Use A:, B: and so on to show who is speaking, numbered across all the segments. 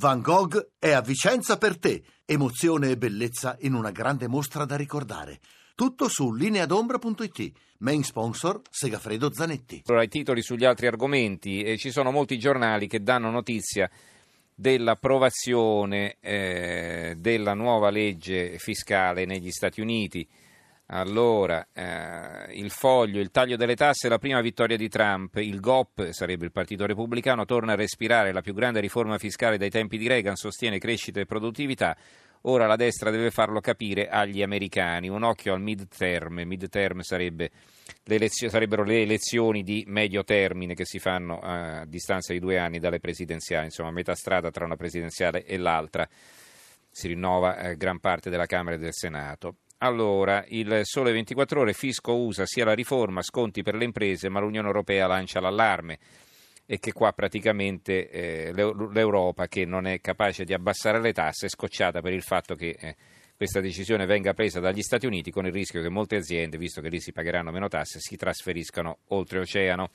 A: Van Gogh è a Vicenza per te. Emozione e bellezza in una grande mostra da ricordare. Tutto su lineadombra.it. Main sponsor Segafredo Zanetti.
B: Allora, i titoli sugli altri argomenti. Eh, ci sono molti giornali che danno notizia dell'approvazione eh, della nuova legge fiscale negli Stati Uniti. Allora, eh, il foglio, il taglio delle tasse la prima vittoria di Trump, il GOP, sarebbe il Partito Repubblicano, torna a respirare la più grande riforma fiscale dai tempi di Reagan, sostiene crescita e produttività, ora la destra deve farlo capire agli americani. Un occhio al mid-term, mid-term sarebbe le elezio- sarebbero le elezioni di medio termine che si fanno a distanza di due anni dalle presidenziali, insomma metà strada tra una presidenziale e l'altra, si rinnova eh, gran parte della Camera e del Senato. Allora, il Sole 24 Ore, Fisco usa sia la riforma, sconti per le imprese, ma l'Unione Europea lancia l'allarme e che qua praticamente eh, l'Europa, che non è capace di abbassare le tasse, è scocciata per il fatto che eh, questa decisione venga presa dagli Stati Uniti con il rischio che molte aziende, visto che lì si pagheranno meno tasse, si trasferiscano oltreoceano.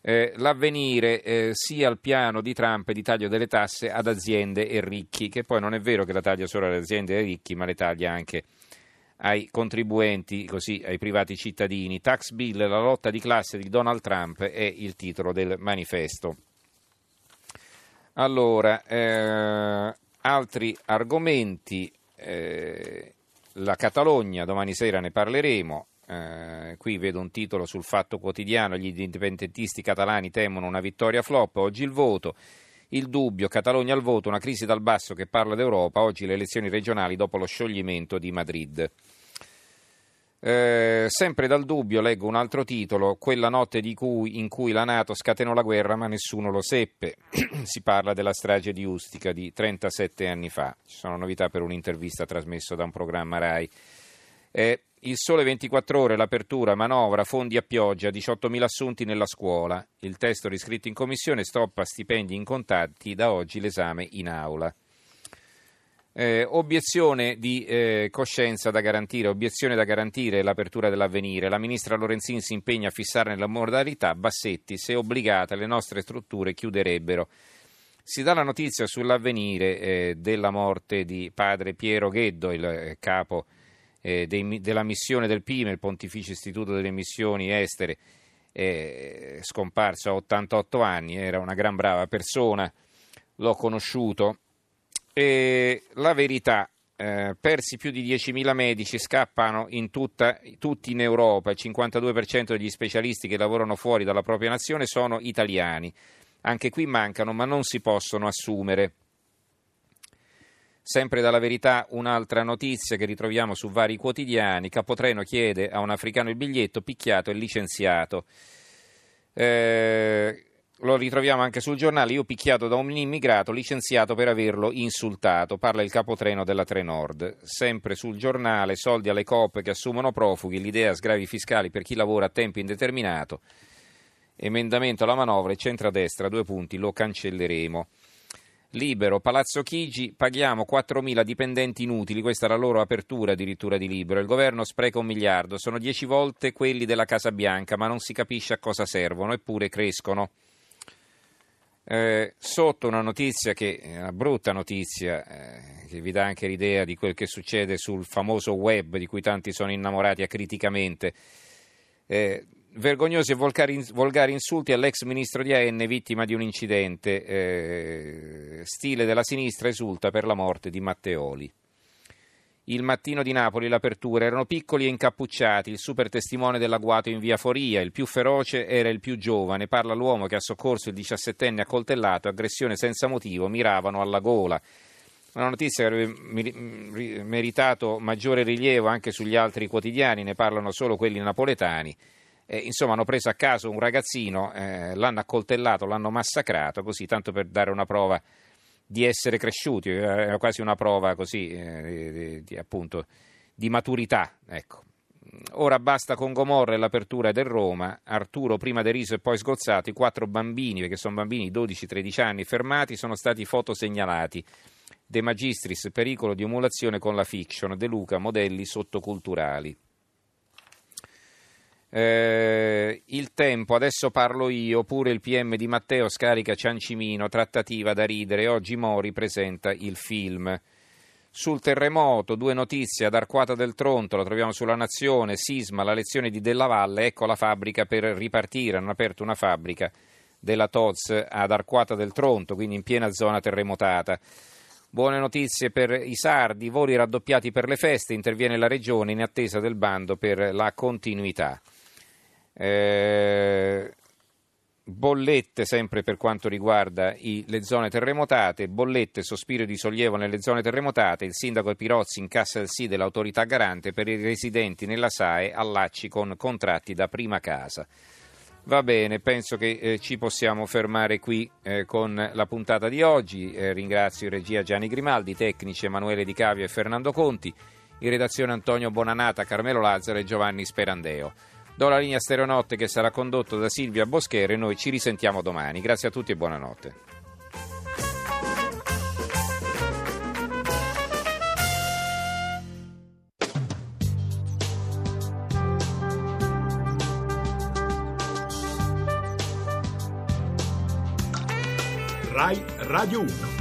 B: Eh, l'avvenire eh, sia il piano di Trump di taglio delle tasse ad aziende e ricchi, che poi non è vero che la taglia solo alle aziende e ai ricchi, ma le taglia anche ai contribuenti, così ai privati cittadini. Tax bill, la lotta di classe di Donald Trump è il titolo del manifesto. Allora, eh, altri argomenti, eh, la Catalogna, domani sera ne parleremo. Eh, qui vedo un titolo sul Fatto Quotidiano, gli indipendentisti catalani temono una vittoria flop, oggi il voto. Il dubbio, Catalogna al voto, una crisi dal basso che parla d'Europa, oggi le elezioni regionali dopo lo scioglimento di Madrid. Eh, sempre dal dubbio leggo un altro titolo, quella notte cui, in cui la Nato scatenò la guerra ma nessuno lo seppe. si parla della strage di Ustica di 37 anni fa. Ci sono novità per un'intervista trasmessa da un programma RAI. Eh, il sole 24 ore, l'apertura, manovra, fondi a pioggia, 18.000 assunti nella scuola. Il testo riscritto in commissione stoppa stipendi incontati, da oggi l'esame in aula. Eh, obiezione di eh, coscienza da garantire, obiezione da garantire l'apertura dell'avvenire. La ministra Lorenzin si impegna a fissare nella modalità Bassetti, se obbligate le nostre strutture chiuderebbero. Si dà la notizia sull'avvenire eh, della morte di padre Piero Gheddo, il eh, capo eh, dei, della missione del PIME, il Pontificio Istituto delle Missioni Estere, è scomparso a 88 anni, era una gran brava persona, l'ho conosciuto. E la verità, eh, persi più di 10.000 medici, scappano in tutta, tutti in Europa, il 52% degli specialisti che lavorano fuori dalla propria nazione sono italiani. Anche qui mancano, ma non si possono assumere. Sempre dalla verità un'altra notizia che ritroviamo su vari quotidiani. Capotreno chiede a un africano il biglietto, picchiato e licenziato. Eh, lo ritroviamo anche sul giornale. Io picchiato da un immigrato licenziato per averlo insultato. Parla il capotreno della Trenord. Sempre sul giornale, soldi alle coppe che assumono profughi, l'idea sgravi fiscali per chi lavora a tempo indeterminato. Emendamento alla manovra e centrodestra, due punti, lo cancelleremo. Libero, Palazzo Chigi, paghiamo 4.000 dipendenti inutili, questa è la loro apertura addirittura di Libero. Il governo spreca un miliardo, sono dieci volte quelli della Casa Bianca, ma non si capisce a cosa servono, eppure crescono. Eh, sotto una notizia che è una brutta notizia, eh, che vi dà anche l'idea di quel che succede sul famoso web di cui tanti sono innamorati acriticamente. Eh, vergognosi e volgari, insulti all'ex ministro di AN vittima di un incidente. Eh, stile della sinistra esulta per la morte di Matteoli. Il mattino di Napoli, l'apertura, erano piccoli e incappucciati, il super testimone dell'agguato in via Foria, il più feroce era il più giovane, parla l'uomo che ha soccorso il diciassettenne accoltellato, aggressione senza motivo, miravano alla gola. Una notizia che avrebbe meritato maggiore rilievo anche sugli altri quotidiani, ne parlano solo quelli napoletani eh, insomma hanno preso a caso un ragazzino, eh, l'hanno accoltellato, l'hanno massacrato, così tanto per dare una prova di essere cresciuti, era quasi una prova così, eh, di, di, appunto, di maturità. Ecco. Ora basta con Gomorra e l'apertura del Roma, Arturo prima deriso e poi sgozzato, i quattro bambini, perché sono bambini 12-13 anni, fermati, sono stati fotosegnalati. De Magistris, pericolo di emulazione con la fiction, De Luca, modelli sottoculturali. Eh, il tempo, adesso parlo io, pure il PM di Matteo scarica Ciancimino, trattativa da ridere, oggi Mori presenta il film. Sul terremoto, due notizie ad Arquata del Tronto, la troviamo sulla Nazione, sisma, la lezione di Della Valle, ecco la fabbrica per ripartire, hanno aperto una fabbrica della TOZ ad Arquata del Tronto, quindi in piena zona terremotata. Buone notizie per i sardi, voli raddoppiati per le feste, interviene la regione in attesa del bando per la continuità. Eh, bollette sempre per quanto riguarda i, le zone terremotate, bollette, sospiro di sollievo nelle zone terremotate, il sindaco Pirozzi incassa il sì dell'autorità garante per i residenti nella SAE allacci con contratti da prima casa. Va bene, penso che eh, ci possiamo fermare qui eh, con la puntata di oggi. Eh, ringrazio in regia Gianni Grimaldi, tecnici Emanuele Di Cavio e Fernando Conti, in redazione Antonio Bonanata, Carmelo Lazzaro e Giovanni Sperandeo. Do la linea Stereonotte che sarà condotto da Silvia Boschere noi ci risentiamo domani. Grazie a tutti e buonanotte.
C: Rai Radio 1